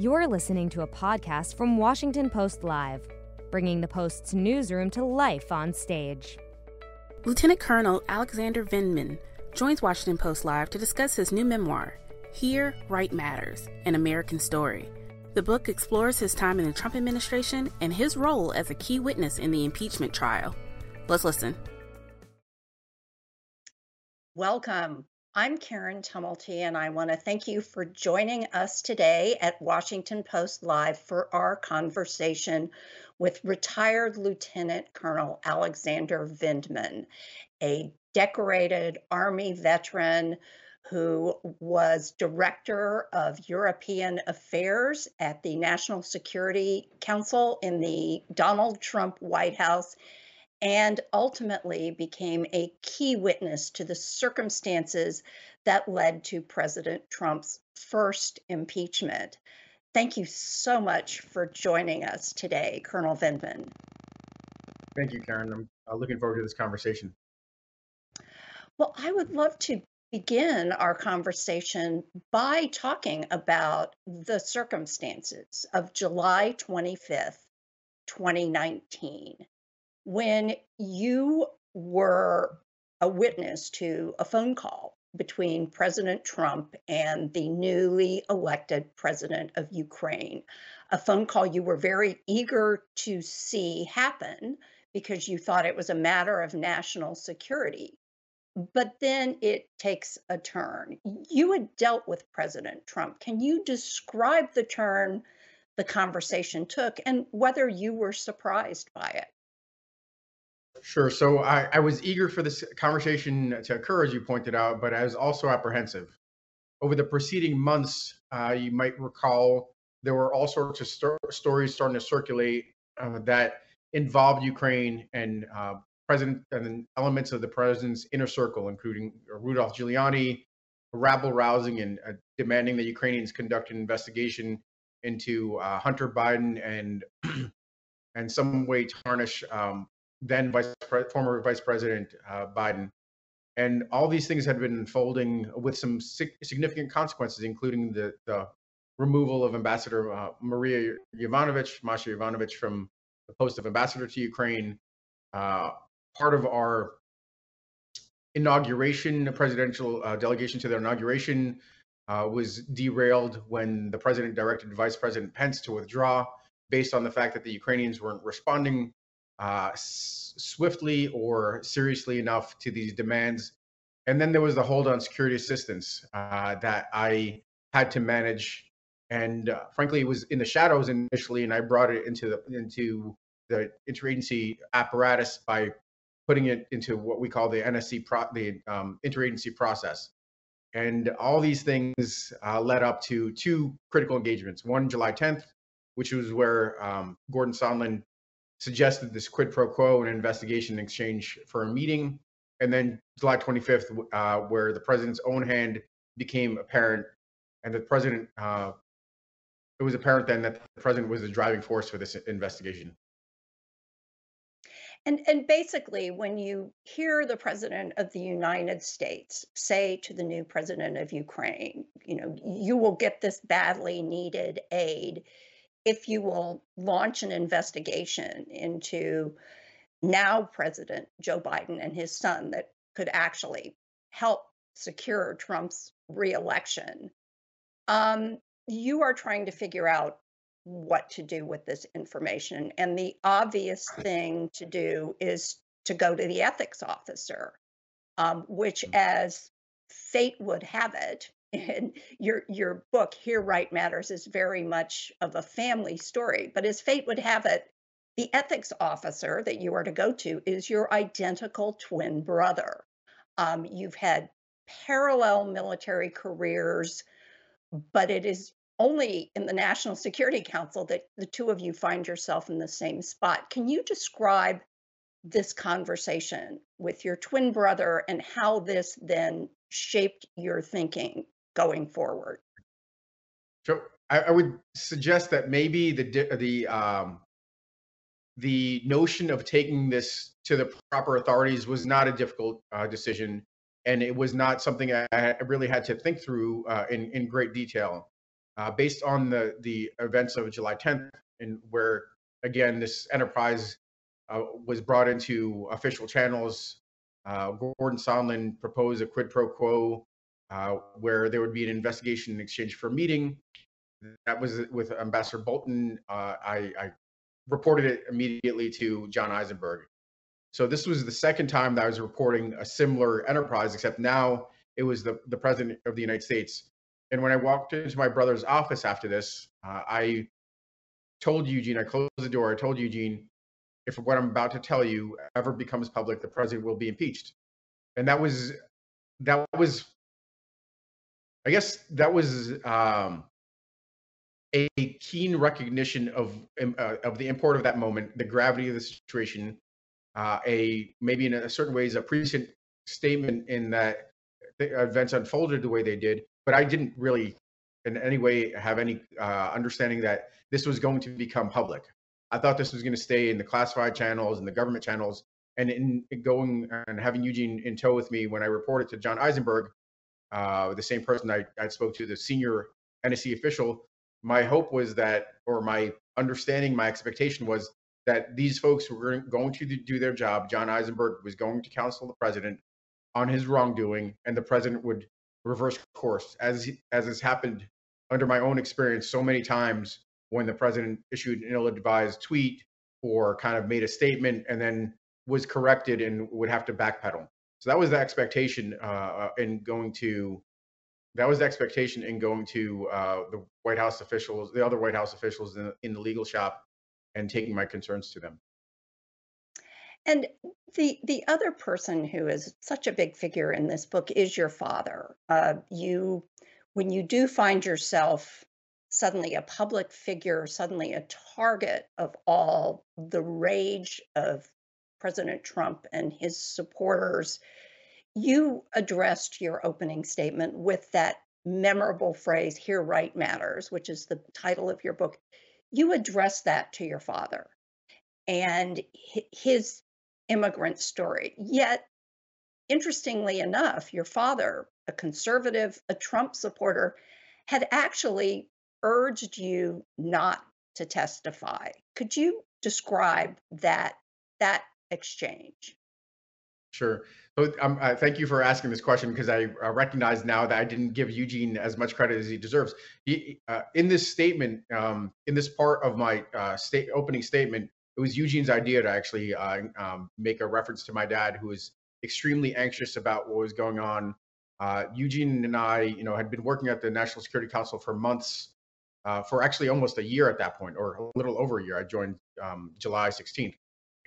You're listening to a podcast from Washington Post Live, bringing the Post's newsroom to life on stage. Lieutenant Colonel Alexander Vindman joins Washington Post Live to discuss his new memoir, Here Right Matters An American Story. The book explores his time in the Trump administration and his role as a key witness in the impeachment trial. Let's listen. Welcome. I'm Karen Tumulty, and I want to thank you for joining us today at Washington Post Live for our conversation with retired Lieutenant Colonel Alexander Vindman, a decorated Army veteran who was director of European Affairs at the National Security Council in the Donald Trump White House and ultimately became a key witness to the circumstances that led to President Trump's first impeachment. Thank you so much for joining us today, Colonel Vindman. Thank you, Karen. I'm uh, looking forward to this conversation. Well, I would love to begin our conversation by talking about the circumstances of July 25th, 2019 when you were a witness to a phone call between President Trump and the newly elected president of Ukraine, a phone call you were very eager to see happen because you thought it was a matter of national security. But then it takes a turn. You had dealt with President Trump. Can you describe the turn the conversation took and whether you were surprised by it? Sure. So I, I was eager for this conversation to occur, as you pointed out, but I was also apprehensive. Over the preceding months, uh, you might recall there were all sorts of sto- stories starting to circulate uh, that involved Ukraine and uh, president and elements of the president's inner circle, including Rudolph Giuliani, rabble rousing and uh, demanding that Ukrainians conduct an investigation into uh, Hunter Biden and and some way tarnish um, then vice former Vice President uh, Biden. And all these things had been unfolding with some sig- significant consequences, including the, the removal of Ambassador uh, Maria Yovanovitch, Masha Yovanovitch, from the post of ambassador to Ukraine. Uh, part of our inauguration, presidential uh, delegation to their inauguration, uh, was derailed when the president directed Vice President Pence to withdraw based on the fact that the Ukrainians weren't responding uh, swiftly or seriously enough to these demands. And then there was the hold on security assistance uh, that I had to manage. And uh, frankly, it was in the shadows initially, and I brought it into the into the interagency apparatus by putting it into what we call the NSC, pro- the um, interagency process. And all these things uh, led up to two critical engagements. One, July 10th, which was where um, Gordon Sondland suggested this quid pro quo, an investigation in exchange for a meeting. And then July 25th, uh, where the president's own hand became apparent, and the president, uh, it was apparent then that the president was the driving force for this investigation. And, and basically, when you hear the president of the United States say to the new president of Ukraine, you know, you will get this badly needed aid if you will launch an investigation into now President Joe Biden and his son that could actually help secure Trump's reelection, um, you are trying to figure out what to do with this information. And the obvious thing to do is to go to the ethics officer, um, which, mm. as fate would have it, and your your book here right matters is very much of a family story but as fate would have it the ethics officer that you are to go to is your identical twin brother. Um, you've had parallel military careers but it is only in the national security council that the two of you find yourself in the same spot. Can you describe this conversation with your twin brother and how this then shaped your thinking going forward. So I, I would suggest that maybe the the um, the notion of taking this to the proper authorities was not a difficult uh, decision, and it was not something I, I, really had to think through uh, in in great detail. uh, based on the the events of July 10th, and where again this enterprise uh, was brought into official channels. Uh, Gordon Sondland proposed a quid pro quo uh, where there would be an investigation in exchange for a meeting. That was with Ambassador Bolton. Uh, I, I reported it immediately to John Eisenberg. So this was the second time that I was reporting a similar enterprise, except now it was the, the president of the United States. And when I walked into my brother's office after this, uh, I told Eugene, I closed the door, I told Eugene, if what I'm about to tell you ever becomes public, the president will be impeached. And that was, that was, I guess that was um, a keen recognition of um, uh, of the import of that moment, the gravity of the situation, uh, a maybe in a certain ways a prescient statement in that the events unfolded the way they did, but I didn't really in any way have any uh, understanding that this was going to become public. I thought this was going to stay in the classified channels and the government channels. And in going and having Eugene in tow with me when I reported to John Eisenberg, uh, the same person I, I spoke to, the senior NSC official, my hope was that, or my understanding, my expectation was that these folks were going to do their job. John Eisenberg was going to counsel the president on his wrongdoing, and the president would reverse course, as as has happened under my own experience so many times when the president issued an ill-advised tweet or kind of made a statement and then was corrected and would have to backpedal. So that was the expectation uh, uh in going to that was the expectation in going to uh, the White House officials, the other White House officials in, in the legal shop, and taking my concerns to them. And the the other person who is such a big figure in this book is your father. Uh, you, when you do find yourself suddenly a public figure, suddenly a target of all the rage of President Trump and his supporters, you addressed your opening statement with that memorable phrase, Here Right Matters, which is the title of your book. You addressed that to your father and his immigrant story. Yet, interestingly enough, your father, a conservative, a Trump supporter, had actually urged you not to testify. Could you describe that that exchange? Sure. So um, uh, thank you for asking this question because I uh, recognize now that I didn't give Eugene as much credit as he deserves. He, uh, in this statement, um, in this part of my uh, state opening statement, it was Eugene's idea to actually uh, um, make a reference to my dad, who was extremely anxious about what was going on. Uh, Eugene and I, you know, had been working at the National Security Council for months for actually almost a year at that point, or a little over a year. I joined um, July 16th,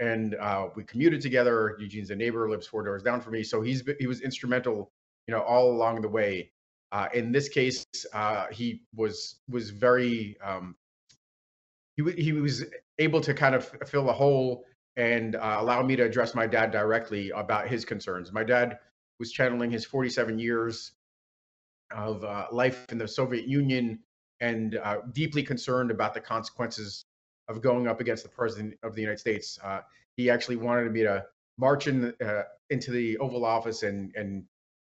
and uh, we commuted together. Eugene's a neighbor, lives four doors down from me, so he's he was instrumental, you know, all along the way. Uh, in this case, uh, he was was very um, he he was able to kind of fill a hole and uh, allow me to address my dad directly about his concerns. My dad was channeling his 47 years of uh, life in the Soviet Union and uh, deeply concerned about the consequences of going up against the president of the United States. Uh, he actually wanted me to march in, uh, into the Oval Office and and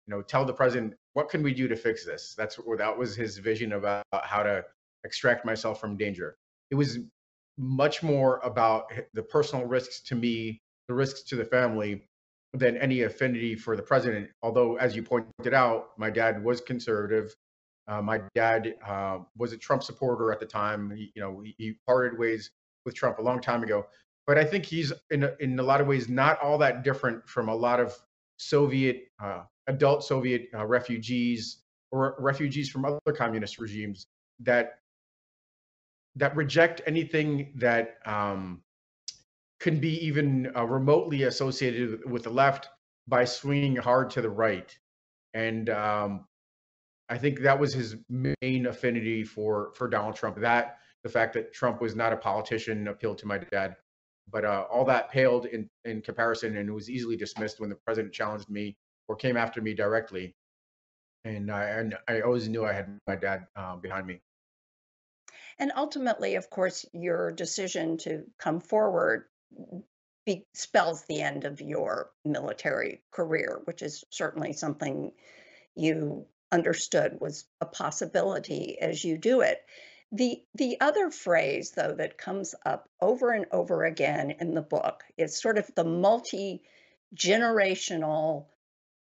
you know tell the president what can we do to fix this. That's that was his vision about how to extract myself from danger. It was much more about the personal risks to me, the risks to the family, than any affinity for the president. Although, as you pointed out, my dad was conservative. Uh, my dad uh, was a Trump supporter at the time. He, you know, he, he, parted ways with Trump a long time ago. But I think he's in a, in a lot of ways not all that different from a lot of Soviet uh, adult Soviet uh, refugees or refugees from other communist regimes that that reject anything that um, can be even uh, remotely associated with the left by swinging hard to the right. And um, I think that was his main affinity for for Donald Trump. That the fact that Trump was not a politician appealed to my dad, but uh, all that paled in in comparison, and was easily dismissed when the president challenged me or came after me directly. And I and I always knew I had my dad uh, behind me. And ultimately, of course, your decision to come forward be, spells the end of your military career, which is certainly something you understood was a possibility as you do it. The the other phrase though that comes up over and over again in the book is sort of the multi-generational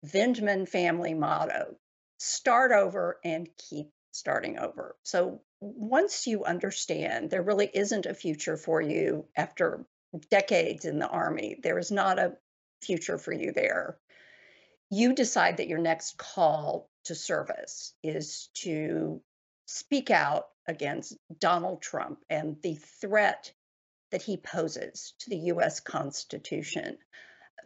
Vindman family motto. Start over and keep starting over. So once you understand there really isn't a future for you after decades in the army, there is not a future for you there. You decide that your next call to service is to speak out against Donald Trump and the threat that he poses to the US Constitution.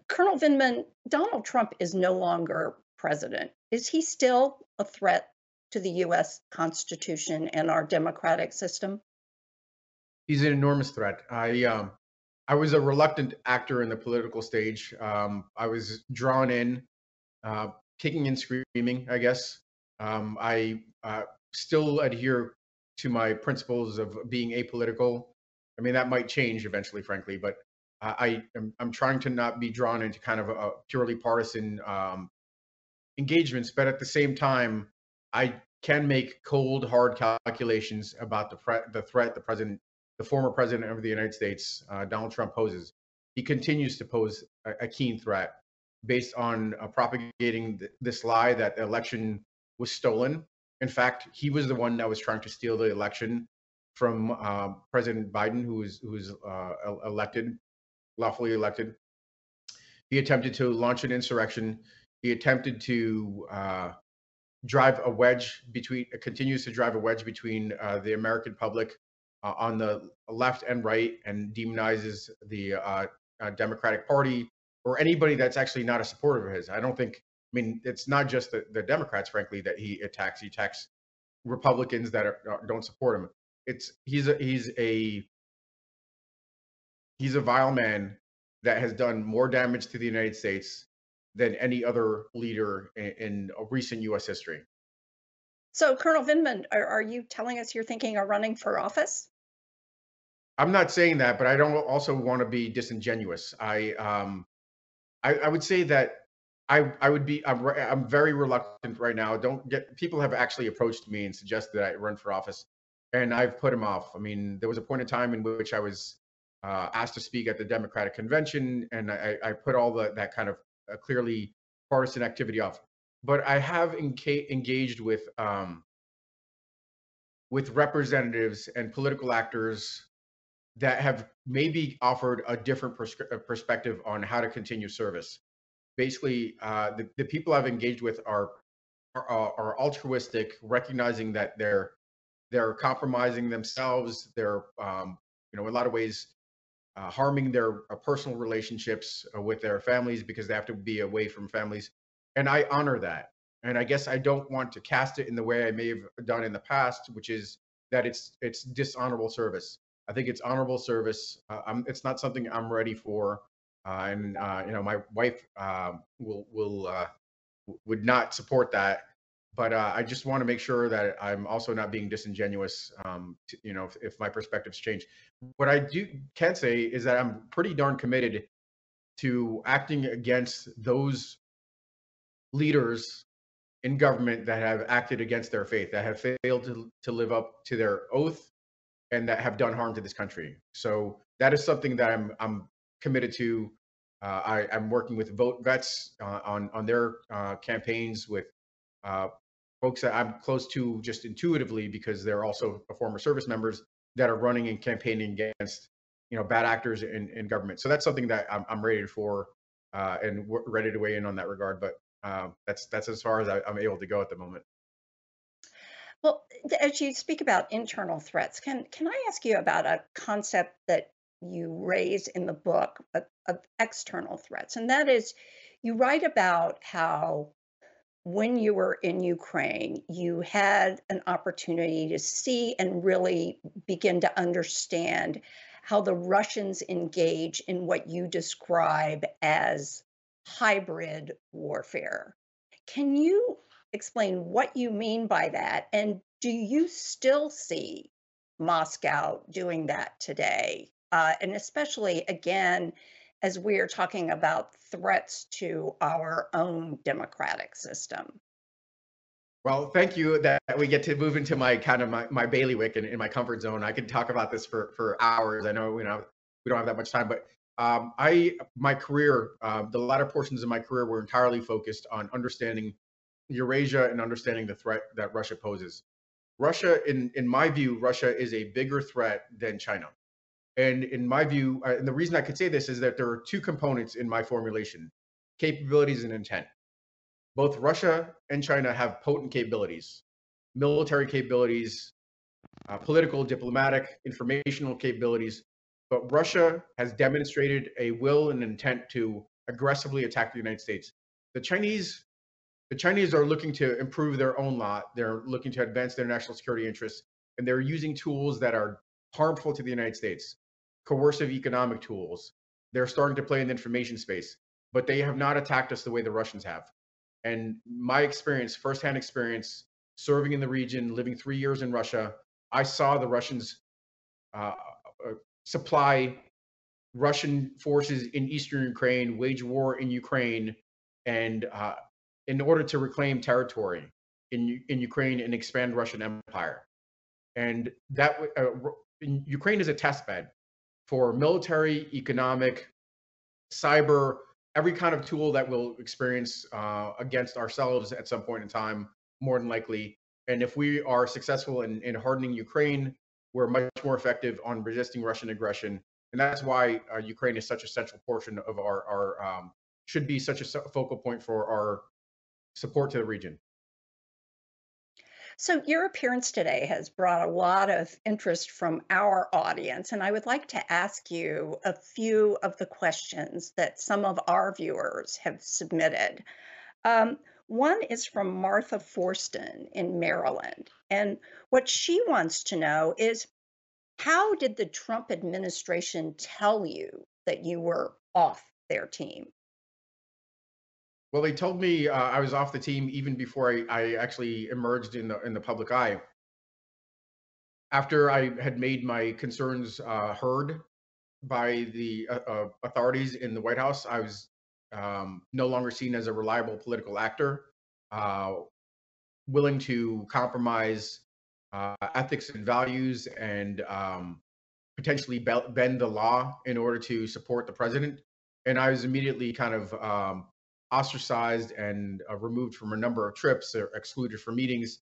Colonel Vindman, Donald Trump is no longer president. Is he still a threat to the US Constitution and our democratic system? He's an enormous threat. I um, I was a reluctant actor in the political stage. Um, I was drawn in, uh, kicking and screaming, I guess. Um, I uh, still adhere to my principles of being apolitical. I mean, that might change eventually, frankly, but I am I'm trying to not be drawn into kind of a purely partisan um, engagements, but at the same time, I can make cold, hard calculations about the pre- the threat the president, the former president of the United States, uh, Donald Trump poses. He continues to pose a, a keen threat based on uh, propagating th- this lie that the election was stolen in fact, he was the one that was trying to steal the election from uh, President Biden, who was who was uh, elected, lawfully elected. He attempted to launch an insurrection. He attempted to uh, drive a wedge between, continues to drive a wedge between uh, the American public uh, on the left and right, and demonizes the uh, Democratic Party or anybody that's actually not a supporter of his. I don't think I mean, it's not just the, the Democrats, frankly, that he attacks. He attacks Republicans that are, don't support him. It's he's a he's a he's a vile man that has done more damage to the United States than any other leader in, in recent U.S. history. So, Colonel Vindman, are, are you telling us you're thinking of running for office? I'm not saying that, but I don't also want to be disingenuous. I um, I, I would say that I I would be I'm I'm very reluctant right now. Don't get people have actually approached me and suggested that I run for office, and I've put them off. I mean, there was a point in time in which I was uh, asked to speak at the Democratic convention, and I, I put all the that kind of uh, clearly partisan activity off. But I have enca- engaged with um, with representatives and political actors that have maybe offered a different pers- perspective on how to continue service basically uh, the, the people I've engaged with are, are, are altruistic, recognizing that they're they're compromising themselves. They're um, you know in a lot of ways uh, harming their uh, personal relationships uh, with their families because they have to be away from families, and I honor that. And I guess I don't want to cast it in the way I may have done in the past, which is that it's it's dishonorable service. I think it's honorable service. Uh, it's not something I'm ready for uh, and uh, you know my wife uh, will will uh, would not support that. But uh, I just want to make sure that I'm also not being disingenuous. Um, to, you know, if, if, my perspectives change, what I do can say is that I'm pretty darn committed to acting against those leaders in government that have acted against their faith, that have failed to, to live up to their oath, and that have done harm to this country. So that is something that I'm I'm committed to. Uh, I, am working with Vote Vets uh, on on their uh, campaigns with uh, folks that I'm close to just intuitively because they're also former service members that are running and campaigning against you know bad actors in, in government. So that's something that I'm, I'm ready for uh, and ready to weigh in on that regard. But um, that's that's as far as I, I'm able to go at the moment. Well, as you speak about internal threats, can can I ask you about a concept that you raise in the book of, of external threats. And that is, you write about how when you were in Ukraine, you had an opportunity to see and really begin to understand how the Russians engage in what you describe as hybrid warfare. Can you explain what you mean by that? And do you still see Moscow doing that today? uh, and especially again, as we are talking about threats to our own democratic system. Well, thank you that we get to move into my kind of my, my bailiwick and in my comfort zone. I could talk about this for, for hours. I know you know we don't have that much time, but um, I my career, uh, the latter portions of my career were entirely focused on understanding Eurasia and understanding the threat that Russia poses. Russia, in in my view, Russia is a bigger threat than China. And in my view, uh, and the reason I could say this is that there are two components in my formulation: capabilities and intent both Russia and China have potent capabilities, military capabilities, uh, political, diplomatic, informational capabilities. But Russia has demonstrated a will and intent to aggressively attack the United States. The Chinese, the Chinese are looking to improve their own lot. They're looking to advance their national security interests, and they're using tools that are harmful to the United States, coercive economic tools. They're starting to play in the information space, but they have not attacked us the way the Russians have. And my experience, firsthand experience, serving in the region, living three years in Russia, I saw the Russians uh, uh, supply Russian forces in eastern Ukraine, wage war in Ukraine, and uh, in order to reclaim territory in in Ukraine and expand Russian empire. And that uh, Ukraine is a test bed for military, economic, cyber, every kind of tool that we'll experience uh, against ourselves at some point in time, more than likely. And if we are successful in, in hardening Ukraine, we're much more effective on resisting Russian aggression. And that's why uh, Ukraine is such a central portion of our, our um, should be such a focal point for our support to the region. So, your appearance today has brought a lot of interest from our audience, and I would like to ask you a few of the questions that some of our viewers have submitted. Um, one is from Martha Forston in Maryland, and what she wants to know is how did the Trump administration tell you that you were off their team? Well, they told me uh, I was off the team even before I, I actually emerged in the in the public eye. After I had made my concerns uh, heard by the uh, uh authorities in the White House, I was um, no longer seen as a reliable political actor, uh, willing to compromise uh, ethics and values and um, potentially bend the law in order to support the president. And I was immediately kind of um, ostracized and uh, removed from a number of trips or excluded from meetings.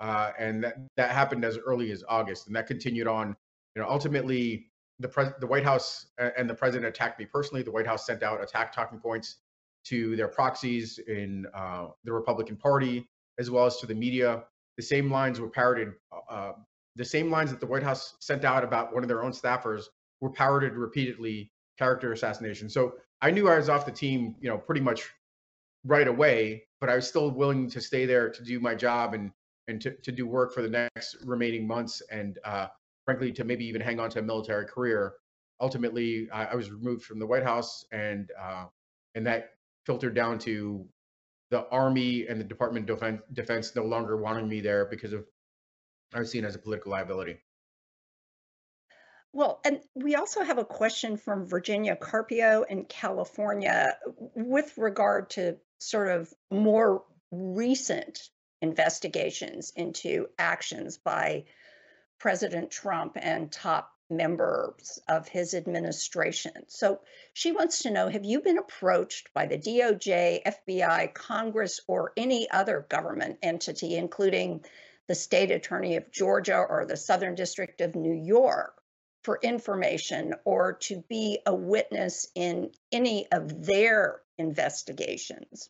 Uh, and that, that happened as early as August. And that continued on. You know, ultimately, the, pres- the White House and the president attacked me personally. The White House sent out attack talking points to their proxies in uh, the Republican Party, as well as to the media. The same lines were parroted. Uh, the same lines that the White House sent out about one of their own staffers were parroted repeatedly. Character assassination. So I knew I was off the team, you know, pretty much right away, but I was still willing to stay there to do my job and and to, to do work for the next remaining months and uh, frankly to maybe even hang on to a military career. Ultimately, I, I was removed from the White House and uh, and that filtered down to the Army and the Department of Defense, Defense no longer wanting me there because of I was seen as a political liability. Well, and we also have a question from Virginia Carpio in California with regard to sort of more recent investigations into actions by President Trump and top members of his administration. So she wants to know Have you been approached by the DOJ, FBI, Congress, or any other government entity, including the state attorney of Georgia or the Southern District of New York, for information or to be a witness in any of their investigations?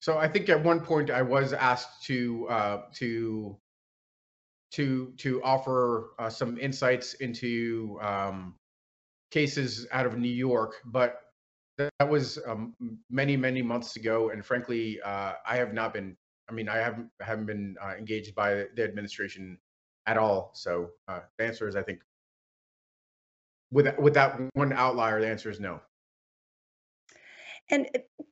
So I think at one point I was asked to uh, to to to offer uh, some insights into um, cases out of New York, but that was um, many many months ago, and frankly, uh, I have not been. I mean, I haven't haven't been uh, engaged by the administration at all. So uh, the answer is, I think, with with that one outlier, the answer is no. And uh,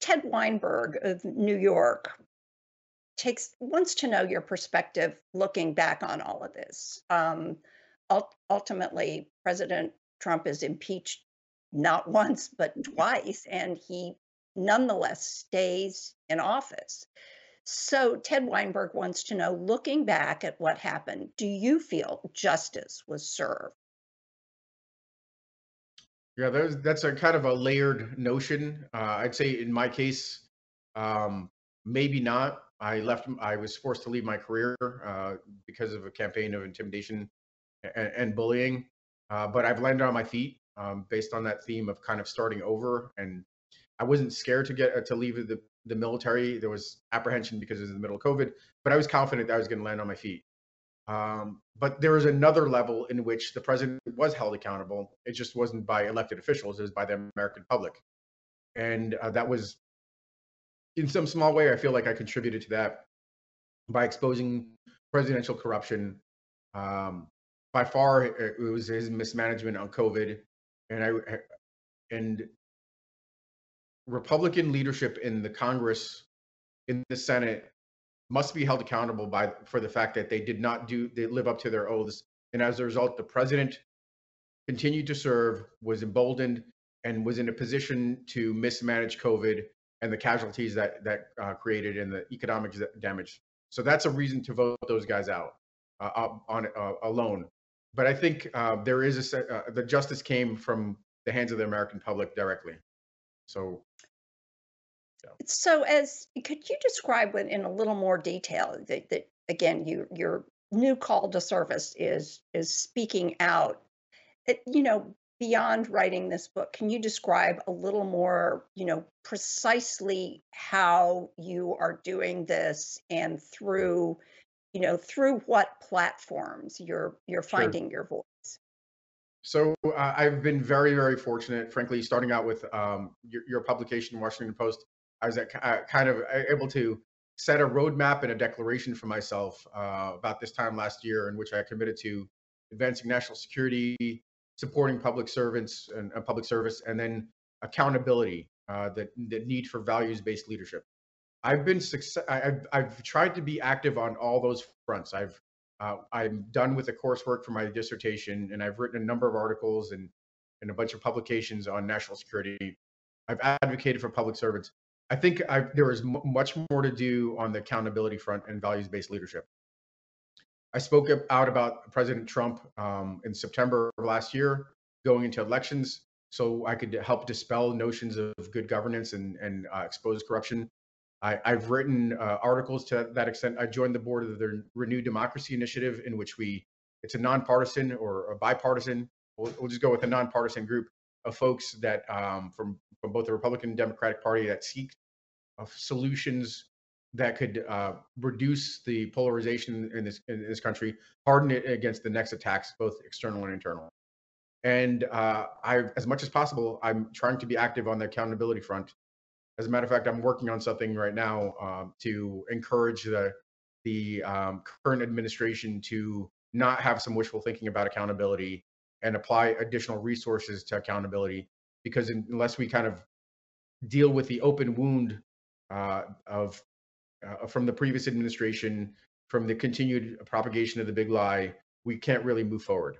Ted Weinberg of New York takes wants to know your perspective looking back on all of this. Um, ultimately, President Trump is impeached not once but twice, and he nonetheless stays in office. So Ted Weinberg wants to know, looking back at what happened, do you feel justice was served? Yeah, that's that's a kind of a layered notion. Uh, I'd say in my case, um, maybe not. I left. I was forced to leave my career uh, because of a campaign of intimidation and, and bullying. Uh, but I've landed on my feet um, based on that theme of kind of starting over. And I wasn't scared to get uh, to leave the the military. There was apprehension because it was in the middle of COVID, but I was confident that I was going to land on my feet. Um, but there was another level in which the president was held accountable. It just wasn't by elected officials; it was by the American public, and uh, that was, in some small way, I feel like I contributed to that by exposing presidential corruption. Um, by far, it was his mismanagement on COVID, and I and Republican leadership in the Congress, in the Senate, must be held accountable by for the fact that they did not do they live up to their oaths, and as a result, the president continued to serve, was emboldened, and was in a position to mismanage COVID and the casualties that that uh, created and the economic damage. So that's a reason to vote those guys out uh, on uh, alone. But I think uh, there is a uh, the justice came from the hands of the American public directly. So so, as could you describe with in a little more detail that, that again, you your new call to service is is speaking out. It, you know, beyond writing this book, can you describe a little more, you know, precisely how you are doing this and through, you know, through what platforms you're you're sure. finding your voice? So uh, I've been very, very fortunate, frankly, starting out with um, your, your publication, Washington Post. I was at, uh, kind of uh, able to set a roadmap and a declaration for myself uh, about this time last year, in which I committed to advancing national security, supporting public servants and uh, public service, and then accountability, uh, the, the need for values-based leadership. I've been success. I've, I've tried to be active on all those fronts. I've uh, I'm done with the coursework for my dissertation, and I've written a number of articles and and a bunch of publications on national security. I've advocated for public servants. I think I, there is m- much more to do on the accountability front and values based leadership. I spoke out about President Trump um, in September of last year, going into elections, so I could help dispel notions of good governance and, and uh, expose corruption. I, have written uh, articles to that extent. I joined the board of the Renew Democracy Initiative, in which we it's a nonpartisan or a bipartisan. We'll, we'll just go with a nonpartisan group of folks that um, from from both the Republican and Democratic Party that seek of solutions that could uh, reduce the polarization in this in this country, harden it against the next attacks, both external and internal. And uh, I, as much as possible, I'm trying to be active on the accountability front. As a matter of fact, I'm working on something right now uh, to encourage the the um, current administration to not have some wishful thinking about accountability and apply additional resources to accountability. Because unless we kind of deal with the open wound uh, of uh, from the previous administration, from the continued propagation of the big lie, we can't really move forward.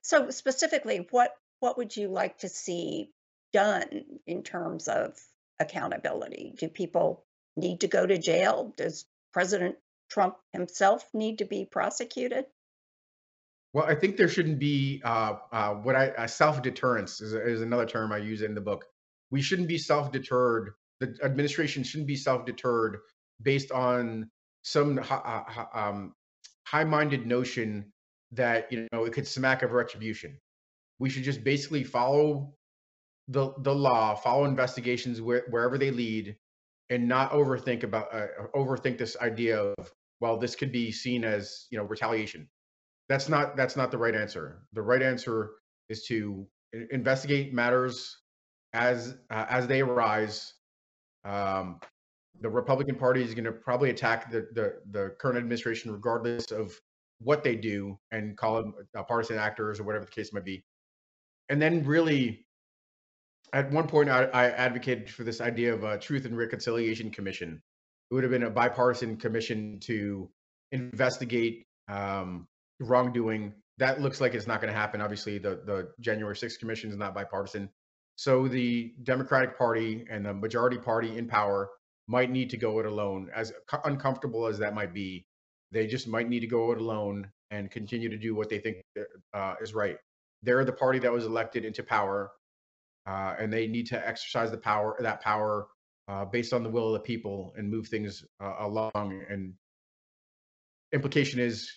So specifically, what what would you like to see done in terms of accountability? Do people need to go to jail? Does President Trump himself need to be prosecuted? Well, I think there shouldn't be uh, uh, what I uh, self deterrence is, is another term I use in the book we shouldn't be self deterred. The administration shouldn't be self deterred based on some uh, um, high minded notion that you know it could smack of retribution. We should just basically follow the the law, follow investigations where, wherever they lead, and not overthink about uh, overthink this idea of well, this could be seen as you know retaliation. That's not that's not the right answer. The right answer is to investigate matters as uh, as they arise, um, the Republican Party is going to probably attack the, the, the current administration regardless of what they do and call them uh, partisan actors or whatever the case might be. And then really, at one point, I, I advocated for this idea of a Truth and Reconciliation Commission. It would have been a bipartisan commission to investigate um, wrongdoing. That looks like it's not going to happen. Obviously, the the January 6th commission is not bipartisan. So the Democratic Party and the majority party in power might need to go it alone, as uncomfortable as that might be. They just might need to go it alone and continue to do what they think uh, is right. They're the party that was elected into power, uh, and they need to exercise the power that power uh, based on the will of the people and move things uh, along. And implication is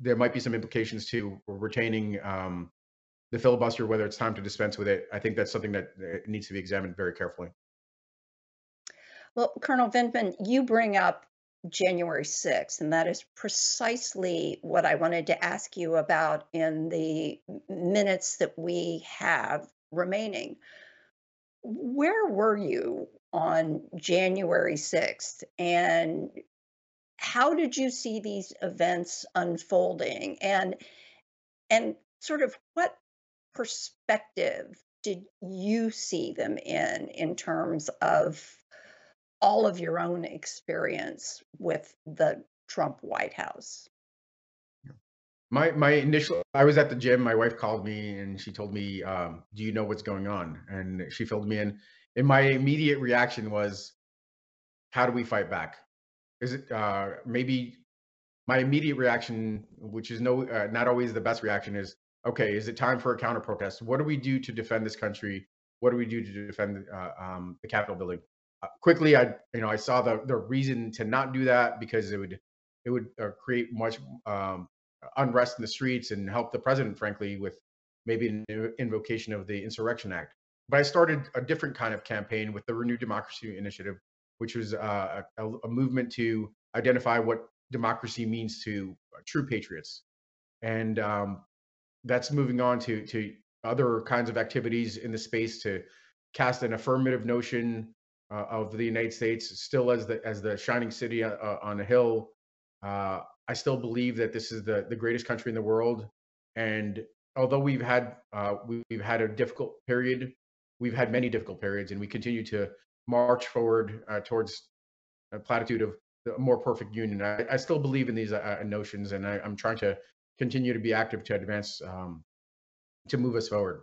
there might be some implications to retaining um, the filibuster, whether it's time to dispense with it. I think that's something that needs to be examined very carefully. Well, Colonel Vindman, you bring up January 6th, and that is precisely what I wanted to ask you about in the minutes that we have remaining. Where were you on January 6th? And how did you see these events unfolding? And and sort of what perspective did you see them in in terms of all of your own experience with the Trump White House? My my initial I was at the gym. My wife called me and she told me, um, "Do you know what's going on?" And she filled me in. And my immediate reaction was, "How do we fight back?" Is it uh, maybe my immediate reaction, which is no uh, not always the best reaction, is okay. Is it time for a counter protest? What do we do to defend this country? What do we do to defend uh, um, the Capitol building? Uh, quickly, I you know I saw the the reason to not do that because it would it would uh, create much um, unrest in the streets and help the president, frankly, with maybe an invocation of the Insurrection Act. But I started a different kind of campaign with the Renewed Democracy Initiative, which was uh, a, a, movement to identify what democracy means to uh, true patriots, and um, that's moving on to to other kinds of activities in the space to cast an affirmative notion uh, of the United States still as the as the shining city uh, on a hill. Uh, I still believe that this is the the greatest country in the world, and although we've had uh, we've had a difficult period, we've had many difficult periods, and we continue to march forward uh, towards a platitude of a more perfect union. I, I still believe in these notions, and I, am trying to continue to be active to advance um, to move us forward.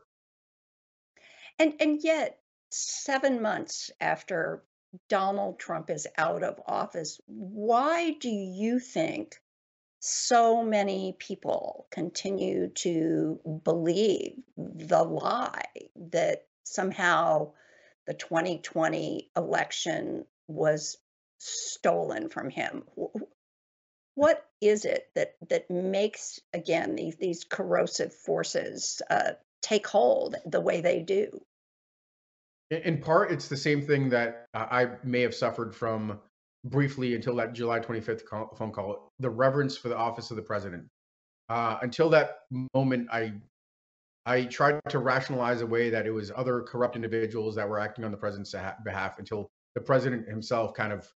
And and yet seven months after Donald Trump is out of office, why do you think so many people continue to believe the lie that somehow the 2020 election was stolen from him? What is it that that makes again these these corrosive forces uh, take hold the way they do? In part, it's the same thing that uh, I may have suffered from briefly until that July 25th call, phone call the reverence for the office of the president. Uh, until that moment, I I tried to rationalize a way that it was other corrupt individuals that were acting on the president's behalf until the president himself kind of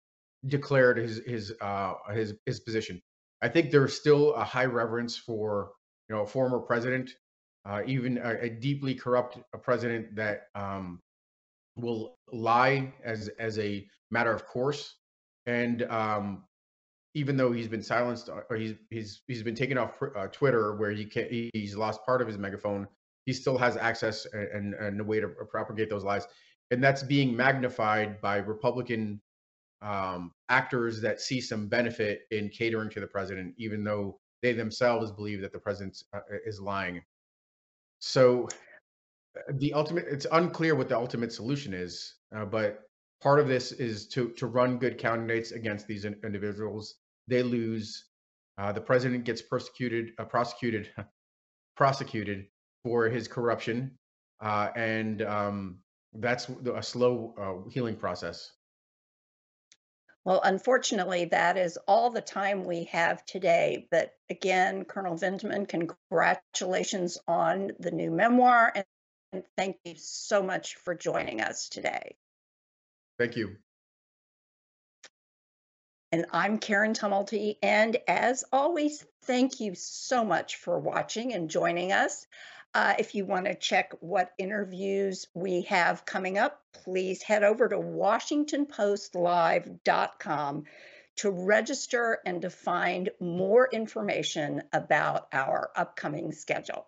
declared his his uh, his his position. I think there's still a high reverence for you know a former president, uh, even a, a, deeply corrupt president that um, will lie as as a matter of course and um, even though he's been silenced uh, or he's he's he's been taken off uh, Twitter where he can he's lost part of his megaphone he still has access and, and a way to propagate those lies and that's being magnified by Republican um, actors that see some benefit in catering to the president even though they themselves believe that the president uh, is lying. So the ultimate it's unclear what the ultimate solution is uh, but part of this is to to run good candidates against these in, individuals they lose uh, the president gets persecuted uh, prosecuted prosecuted for his corruption uh, and um, that's a slow uh, healing process well, unfortunately, that is all the time we have today. But again, Colonel Vindman, congratulations on the new memoir. And and thank you so much for joining us today. Thank you. And I'm Karen Tumulty. And as always, thank you so much for watching and joining us. Uh, if you want to check what interviews we have coming up, please head over to WashingtonPostLive.com to register and to find more information about our upcoming schedule.